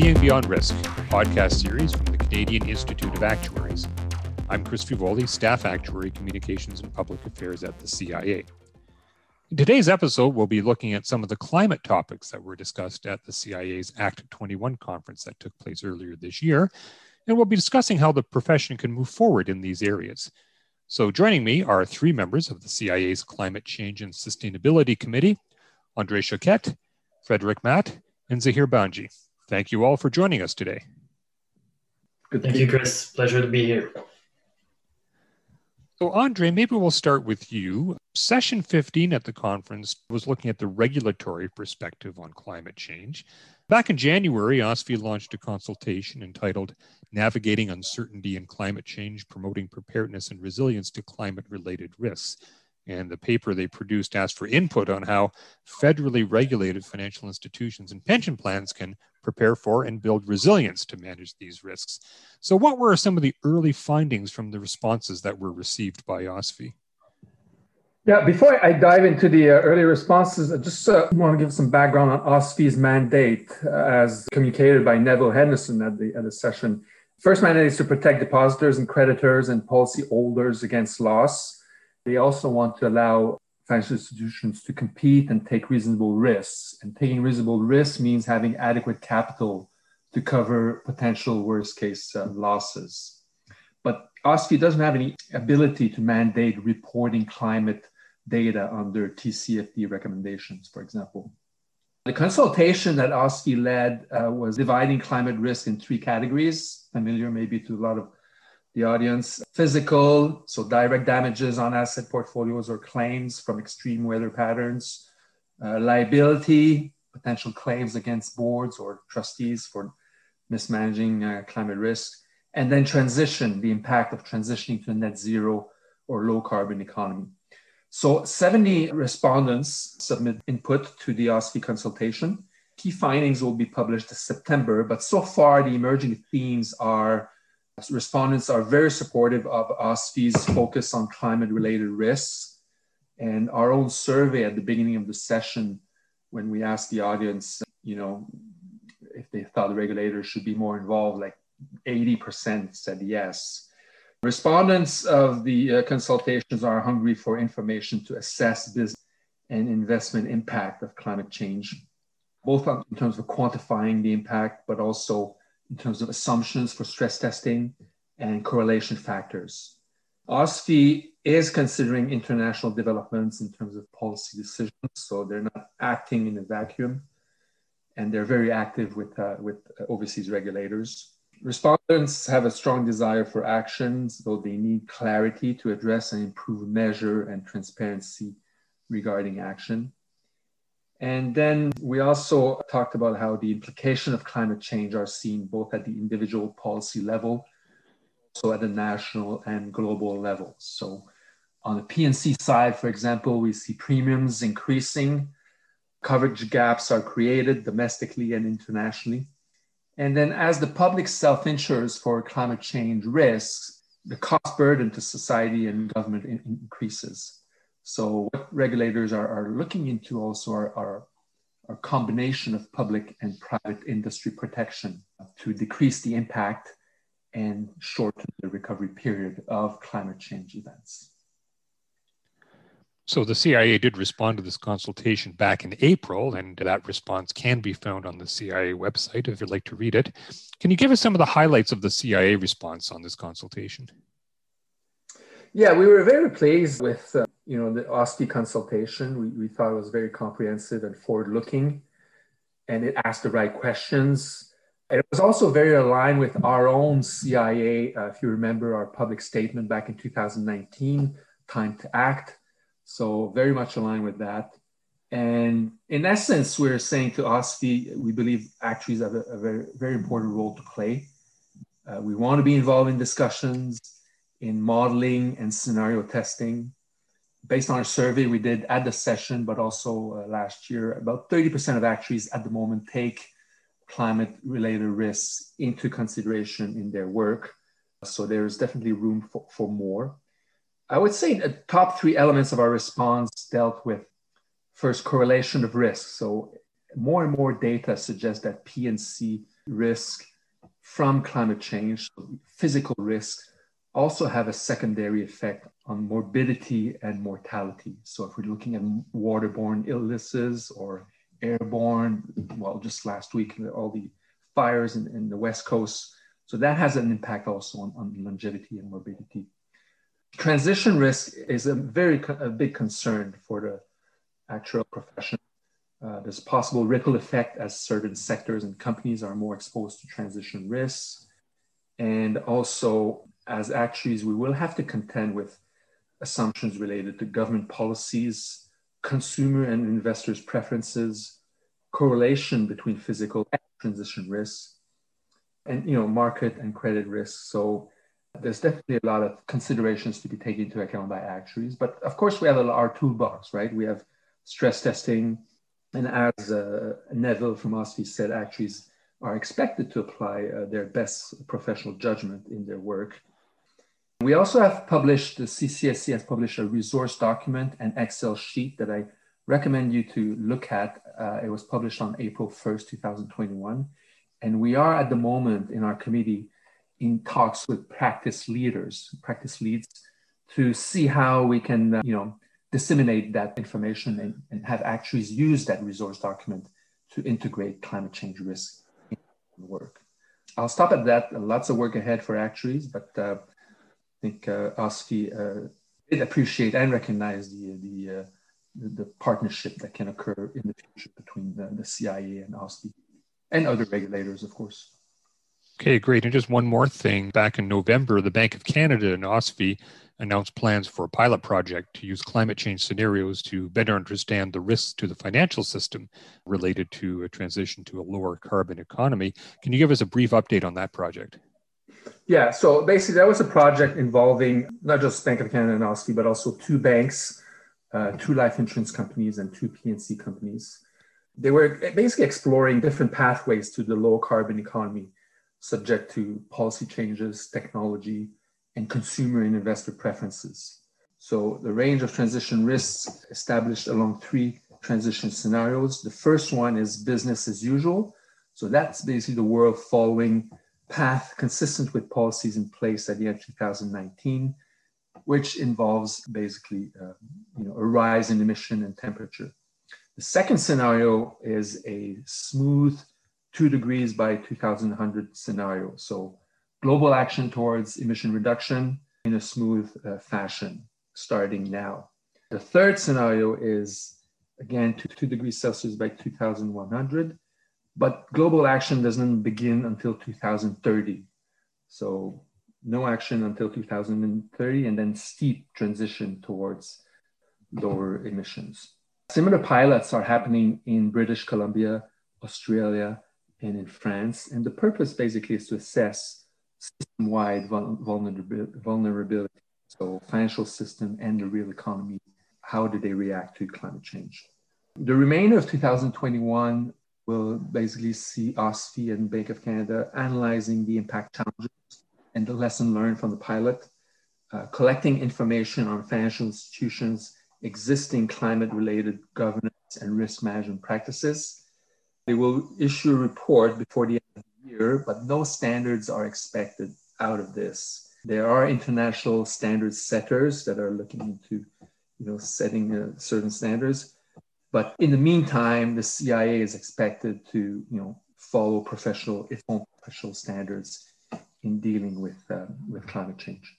Seeing Beyond Risk, a podcast series from the Canadian Institute of Actuaries. I'm Chris Fievoli, Staff Actuary, Communications and Public Affairs at the CIA. In today's episode, we'll be looking at some of the climate topics that were discussed at the CIA's Act 21 conference that took place earlier this year, and we'll be discussing how the profession can move forward in these areas. So, joining me are three members of the CIA's Climate Change and Sustainability Committee Andre Choquette, Frederick Matt, and Zahir Bhanji. Thank you all for joining us today. Good Thank you, Chris. Pleasure to be here. So, Andre, maybe we'll start with you. Session 15 at the conference was looking at the regulatory perspective on climate change. Back in January, OSFI launched a consultation entitled Navigating Uncertainty in Climate Change, Promoting Preparedness and Resilience to Climate Related Risks. And the paper they produced asked for input on how federally regulated financial institutions and pension plans can prepare for and build resilience to manage these risks. So, what were some of the early findings from the responses that were received by OSFI? Yeah, before I dive into the uh, early responses, I just uh, want to give some background on OSFI's mandate uh, as communicated by Neville Henderson at the, at the session. First mandate is to protect depositors and creditors and policyholders against loss they also want to allow financial institutions to compete and take reasonable risks. And taking reasonable risks means having adequate capital to cover potential worst case uh, losses. But OSFI doesn't have any ability to mandate reporting climate data under TCFD recommendations, for example. The consultation that OSFI led uh, was dividing climate risk in three categories, familiar maybe to a lot of the audience. Physical, so direct damages on asset portfolios or claims from extreme weather patterns. Uh, liability, potential claims against boards or trustees for mismanaging uh, climate risk. And then transition, the impact of transitioning to a net zero or low carbon economy. So 70 respondents submit input to the OSFI consultation. Key findings will be published this September, but so far the emerging themes are Respondents are very supportive of OSFI's focus on climate related risks. And our own survey at the beginning of the session, when we asked the audience, you know, if they thought the regulators should be more involved, like 80% said yes. Respondents of the uh, consultations are hungry for information to assess business and investment impact of climate change, both in terms of quantifying the impact, but also in terms of assumptions for stress testing and correlation factors. OSFI is considering international developments in terms of policy decisions, so they're not acting in a vacuum, and they're very active with, uh, with overseas regulators. Respondents have a strong desire for actions, though they need clarity to address and improve measure and transparency regarding action. And then we also talked about how the implication of climate change are seen both at the individual policy level, so at the national and global level. So on the P&C side, for example, we see premiums increasing, coverage gaps are created domestically and internationally. And then as the public self-insures for climate change risks, the cost burden to society and government increases. So what regulators are, are looking into also are, are a combination of public and private industry protection to decrease the impact and shorten the recovery period of climate change events. So the CIA did respond to this consultation back in April, and that response can be found on the CIA website if you'd like to read it. Can you give us some of the highlights of the CIA response on this consultation? Yeah, we were very pleased with uh, you know the OSFI consultation. We, we thought it was very comprehensive and forward-looking, and it asked the right questions. It was also very aligned with our own CIA. Uh, if you remember our public statement back in 2019, "Time to Act." So very much aligned with that. And in essence, we're saying to OSFI, we believe actuaries have a, a very, very important role to play. Uh, we want to be involved in discussions in modeling and scenario testing. Based on our survey we did at the session, but also uh, last year, about 30% of actuaries at the moment take climate related risks into consideration in their work. So there's definitely room for, for more. I would say the top three elements of our response dealt with first correlation of risk. So more and more data suggests that P&C risk from climate change, physical risk, also have a secondary effect on morbidity and mortality. So if we're looking at waterborne illnesses or airborne, well, just last week, all the fires in, in the West Coast. So that has an impact also on, on longevity and morbidity. Transition risk is a very a big concern for the actuarial profession. Uh, there's possible ripple effect as certain sectors and companies are more exposed to transition risks. And also, as actuaries, we will have to contend with assumptions related to government policies, consumer and investors' preferences, correlation between physical and transition risks, and you know market and credit risks. So there's definitely a lot of considerations to be taken into account by actuaries. But of course, we have our toolbox, right? We have stress testing, and as uh, Neville from OSFI said, actuaries are expected to apply uh, their best professional judgment in their work. We also have published, the CCSC has published a resource document and Excel sheet that I recommend you to look at. Uh, it was published on April 1st, 2021. And we are at the moment in our committee in talks with practice leaders, practice leads, to see how we can, uh, you know, disseminate that information and, and have actuaries use that resource document to integrate climate change risk in work. I'll stop at that. Lots of work ahead for actuaries, but uh, think uh, OSFI uh, did appreciate and recognize the, the, uh, the, the, partnership that can occur in the future between the, the CIA and OSFI and other regulators, of course. Okay, great. And just one more thing. Back in November, the Bank of Canada and OSFI announced plans for a pilot project to use climate change scenarios to better understand the risks to the financial system related to a transition to a lower carbon economy. Can you give us a brief update on that project? Yeah, so basically, that was a project involving not just Bank of Canada and OSFI, but also two banks, uh, two life insurance companies, and two P&C companies. They were basically exploring different pathways to the low carbon economy subject to policy changes, technology, and consumer and investor preferences. So the range of transition risks established along three transition scenarios. The first one is business as usual. So that's basically the world following path consistent with policies in place at the end of 2019, which involves basically uh, you know, a rise in emission and temperature. The second scenario is a smooth two degrees by 2100 scenario. So global action towards emission reduction in a smooth uh, fashion starting now. The third scenario is again to 2 degrees Celsius by 2100, but global action doesn't begin until 2030. So no action until 2030 and then steep transition towards lower emissions. Similar pilots are happening in British Columbia, Australia, and in France. And the purpose basically is to assess system-wide vulnerability, so financial system and the real economy. How do they react to climate change? The remainder of 2021 will basically see OSFI and Bank of Canada analyzing the impact challenges and the lesson learned from the pilot, uh, collecting information on financial institutions' existing climate-related governance and risk management practices, they will issue a report before the end of the year, but no standards are expected out of this. There are international standards setters that are looking into, you know, setting uh, certain standards. But in the meantime, the CIA is expected to, you know, follow professional, its own professional standards in dealing with, um, with climate change.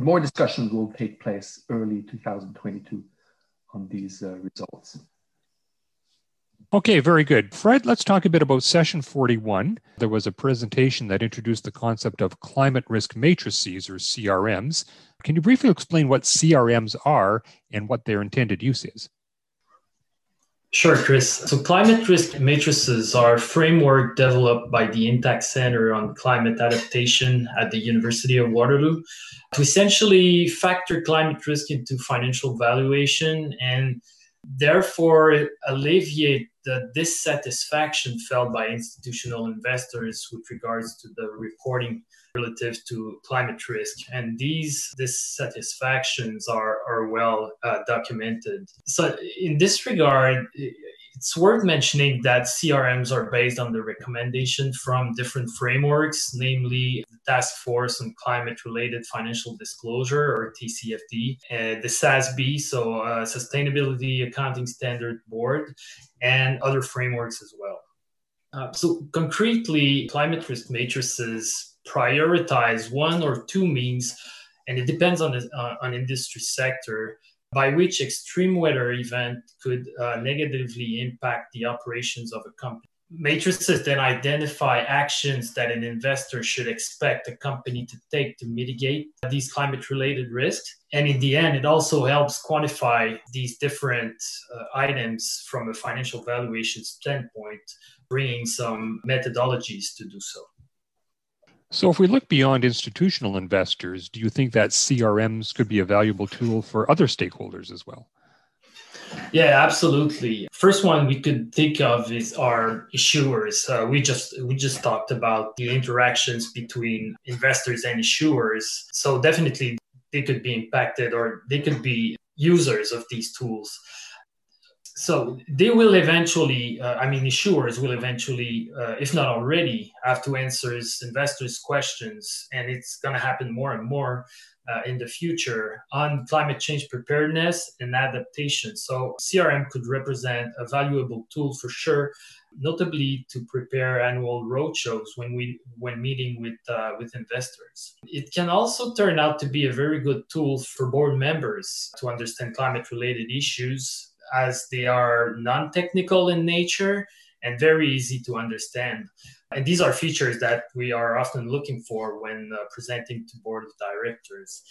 More discussions will take place early 2022 on these uh, results. Okay, very good. Fred, let's talk a bit about session 41. There was a presentation that introduced the concept of climate risk matrices or CRMs. Can you briefly explain what CRMs are and what their intended use is? Sure, Chris. So, climate risk matrices are a framework developed by the Intact Center on Climate Adaptation at the University of Waterloo to essentially factor climate risk into financial valuation and therefore alleviate the dissatisfaction felt by institutional investors with regards to the reporting relative to climate risk. And these dissatisfactions are, are well uh, documented. So, in this regard, It's worth mentioning that CRMs are based on the recommendation from different frameworks, namely the Task Force on Climate Related Financial Disclosure, or TCFD, uh, the SASB, so uh, Sustainability Accounting Standard Board, and other frameworks as well. Uh, so, concretely, climate risk matrices prioritize one or two means, and it depends on the uh, on industry sector by which extreme weather event could uh, negatively impact the operations of a company. Matrices then identify actions that an investor should expect a company to take to mitigate these climate related risks. And in the end, it also helps quantify these different uh, items from a financial valuation standpoint, bringing some methodologies to do so. So, if we look beyond institutional investors, do you think that CRMs could be a valuable tool for other stakeholders as well? Yeah, absolutely. First one we could think of is our issuers. Uh, we just we just talked about the interactions between investors and issuers. So definitely they could be impacted or they could be users of these tools so they will eventually uh, i mean insurers will eventually uh, if not already have to answer investors questions and it's going to happen more and more uh, in the future on climate change preparedness and adaptation so crm could represent a valuable tool for sure notably to prepare annual roadshows when we when meeting with uh, with investors. It can also turn out to be a very good tool for board members to understand climate related issues as they are non technical in nature and very easy to understand. And these are features that we are often looking for when uh, presenting to board of directors.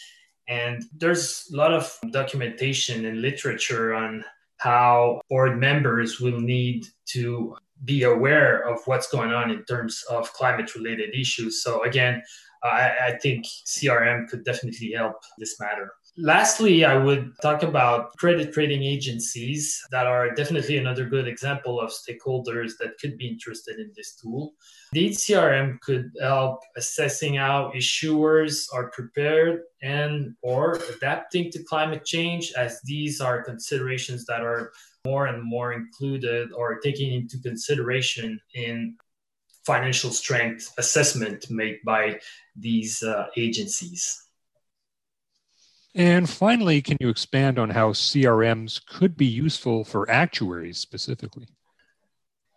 And there's a lot of documentation and literature on how board members will need to be aware of what's going on in terms of climate related issues. So, again, I, I think CRM could definitely help this matter. Lastly, I would talk about credit rating agencies that are definitely another good example of stakeholders that could be interested in this tool. The CRM could help assessing how issuers are prepared and or adapting to climate change as these are considerations that are more and more included or taken into consideration in financial strength assessment made by these uh, agencies. And finally, can you expand on how CRMs could be useful for actuaries specifically?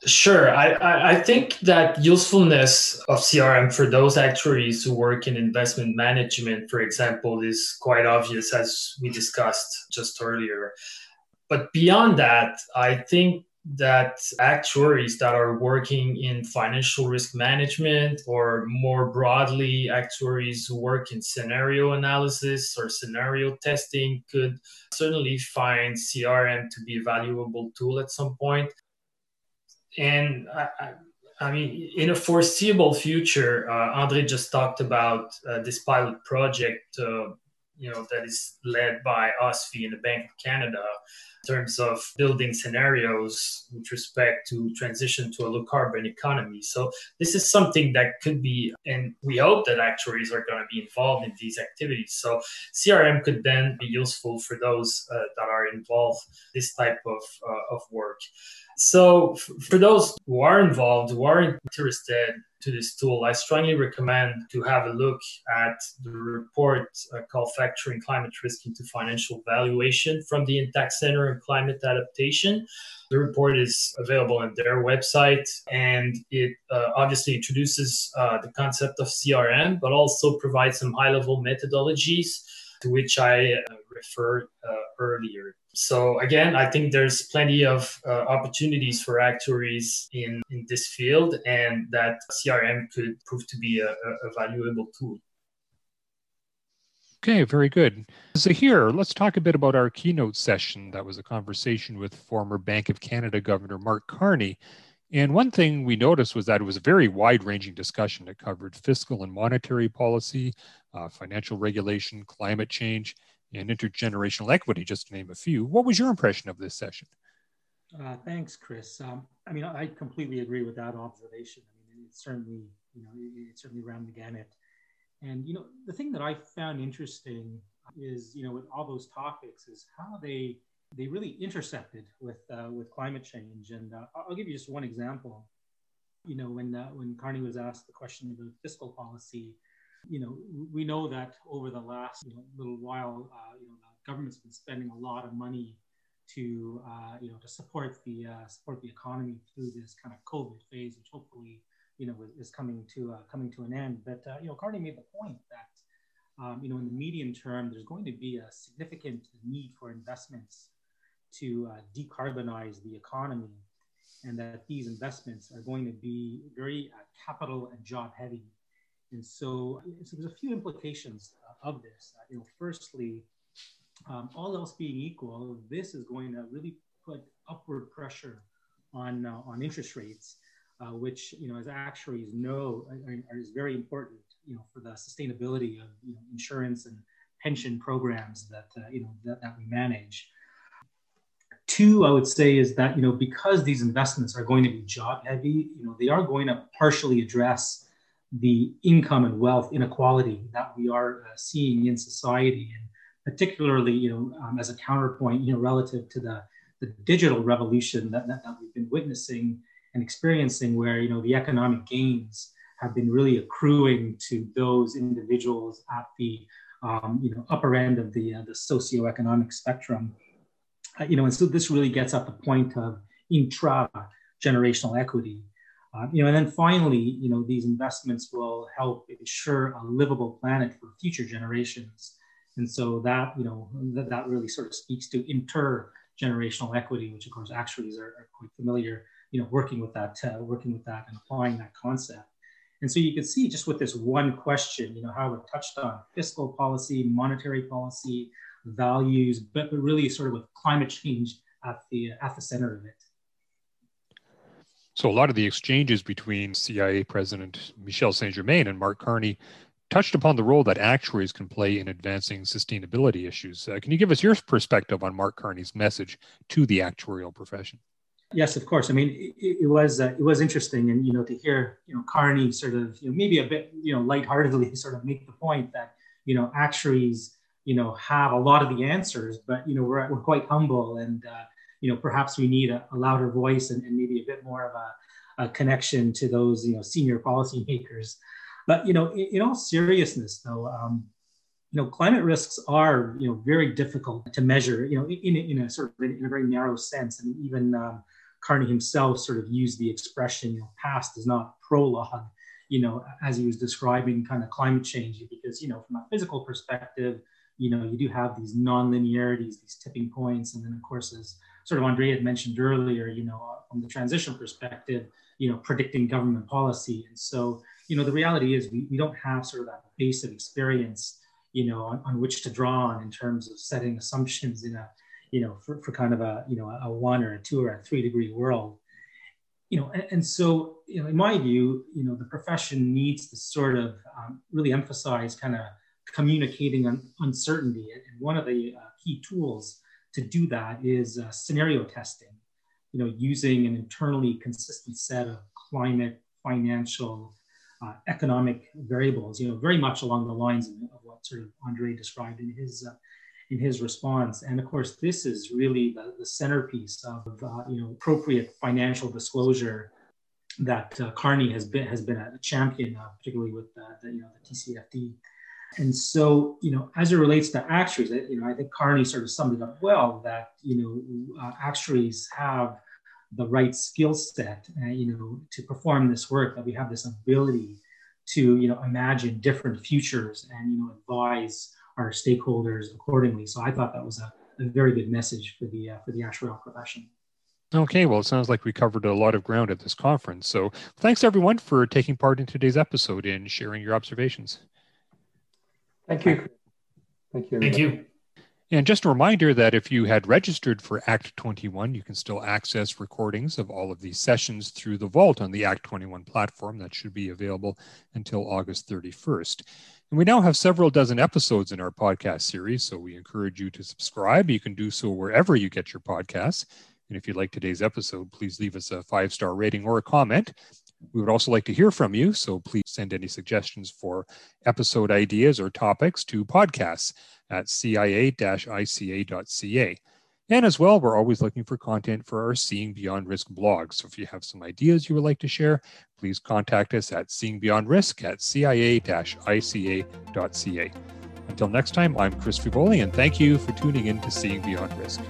Sure. I, I think that usefulness of CRM for those actuaries who work in investment management, for example, is quite obvious as we discussed just earlier. But beyond that, I think that actuaries that are working in financial risk management or more broadly actuaries who work in scenario analysis or scenario testing could certainly find crm to be a valuable tool at some point. And I, I mean, in a foreseeable future, uh, Andre just talked about uh, this pilot project, uh, you know, that is led by OSFI and the Bank of Canada terms of building scenarios with respect to transition to a low carbon economy. So this is something that could be, and we hope that actuaries are going to be involved in these activities. So CRM could then be useful for those uh, that are involved this type of, uh, of work. So f- for those who are involved, who are interested to this tool, I strongly recommend to have a look at the report uh, called Factoring Climate Risk into Financial Valuation from the Intact Center on Climate Adaptation. The report is available on their website and it uh, obviously introduces uh, the concept of CRM, but also provides some high level methodologies to which I uh, referred uh, earlier. So again, I think there's plenty of uh, opportunities for actuaries in, in this field, and that CRM could prove to be a, a valuable tool. Okay, very good. So Zahir, let's talk a bit about our keynote session. That was a conversation with former Bank of Canada Governor Mark Carney. And one thing we noticed was that it was a very wide ranging discussion. It covered fiscal and monetary policy, uh, financial regulation, climate change, and intergenerational equity, just to name a few. What was your impression of this session? Uh, thanks, Chris. Um, I mean, I completely agree with that observation. I mean, it certainly, you know, it, certainly ran the gamut. And you know, the thing that I found interesting is, you know, with all those topics, is how they they really intersected with uh, with climate change. And uh, I'll give you just one example. You know, when uh, when Carney was asked the question about fiscal policy, you know, we know that over the last you know, little while, uh, you know, the government's been spending a lot of money to uh, you know to support the uh, support the economy through this kind of COVID phase, which hopefully you know is, coming to coming to an end. But you know, Carney made the point that um, you know, in the medium term, there's going to be a significant need for investments to uh, decarbonize the economy, and that these investments are going to be very uh, capital and job heavy. And so, so, there's a few implications uh, of this. Uh, you know, firstly, um, all else being equal, this is going to really put upward pressure on uh, on interest rates, uh, which you know, as actuaries know, are, are, is very important you know, for the sustainability of you know, insurance and pension programs that uh, you know that, that we manage. Two, I would say, is that you know because these investments are going to be job heavy, you know they are going to partially address the income and wealth inequality that we are uh, seeing in society, and particularly you know um, as a counterpoint, you know relative to the the digital revolution that, that, that we've been witnessing and experiencing, where you know the economic gains have been really accruing to those individuals at the um, you know upper end of the uh, the socioeconomic spectrum. Uh, you know, and so this really gets at the point of intra generational equity. Uh, you know, and then finally, you know, these investments will help ensure a livable planet for future generations. And so that, you know, that, that really sort of speaks to intergenerational equity, which of course actuaries are, are quite familiar, you know, working with that, uh, working with that and applying that concept. And so you can see just with this one question, you know, how it touched on fiscal policy, monetary policy, values, but, but really sort of with climate change at the at the center of it. So a lot of the exchanges between CIA President Michel Saint Germain and Mark Carney touched upon the role that actuaries can play in advancing sustainability issues. Uh, can you give us your perspective on Mark Carney's message to the actuarial profession? Yes, of course. I mean, it, it was uh, it was interesting, and you know, to hear you know Carney sort of you know maybe a bit you know lightheartedly sort of make the point that you know actuaries you know have a lot of the answers, but you know we're we're quite humble, and uh, you know perhaps we need a, a louder voice and, and, maybe a bit more of a, a, connection to those you know senior policymakers. But you know, in, in all seriousness, though. Um, you know, climate risks are, you know, very difficult to measure, you know, in, in a sort of in a very narrow sense. I mean, even um, Carney himself sort of used the expression, you know, past is not prologue, you know, as he was describing kind of climate change, because, you know, from a physical perspective, you know, you do have these non-linearities, these tipping points. And then of course, as sort of Andre had mentioned earlier, you know, uh, from the transition perspective, you know, predicting government policy. And so, you know, the reality is we, we don't have sort of that base of experience, you know, on, on which to draw on in terms of setting assumptions in a you know, for, for kind of a, you know, a one or a two or a three degree world. You know, and, and so, you know, in my view, you know, the profession needs to sort of um, really emphasize kind of communicating un- uncertainty. And one of the uh, key tools to do that is uh, scenario testing, you know, using an internally consistent set of climate, financial, uh, economic variables, you know, very much along the lines of, what sort of Andre described in his uh, in his response. And of course, this is really the, the centerpiece of uh, you know appropriate financial disclosure that uh, Carney has been has been a champion, of, particularly with uh, the you know the TCFD. And so, you know, as it relates to actuaries, you know, I think Carney sort of summed it up well that you know uh, actuaries have the right skill set, uh, you know, to perform this work. That we have this ability to you know imagine different futures and you know advise our stakeholders accordingly. So I thought that was a, a very good message for the uh, for the actuarial profession. Okay, well, it sounds like we covered a lot of ground at this conference. So thanks everyone for taking part in today's episode and sharing your observations. Thank you. Thank you. Thank you. And just a reminder that if you had registered for Act 21, you can still access recordings of all of these sessions through the Vault on the Act 21 platform. That should be available until August 31st. And we now have several dozen episodes in our podcast series, so we encourage you to subscribe. You can do so wherever you get your podcasts. And if you like today's episode, please leave us a five star rating or a comment. We would also like to hear from you, so please send any suggestions for episode ideas or topics to podcasts at cia ica.ca. And as well, we're always looking for content for our Seeing Beyond Risk blog. So if you have some ideas you would like to share, please contact us at seeingbeyondrisk at cia-ica.ca. Until next time, I'm Chris Fievoli, and thank you for tuning in to Seeing Beyond Risk.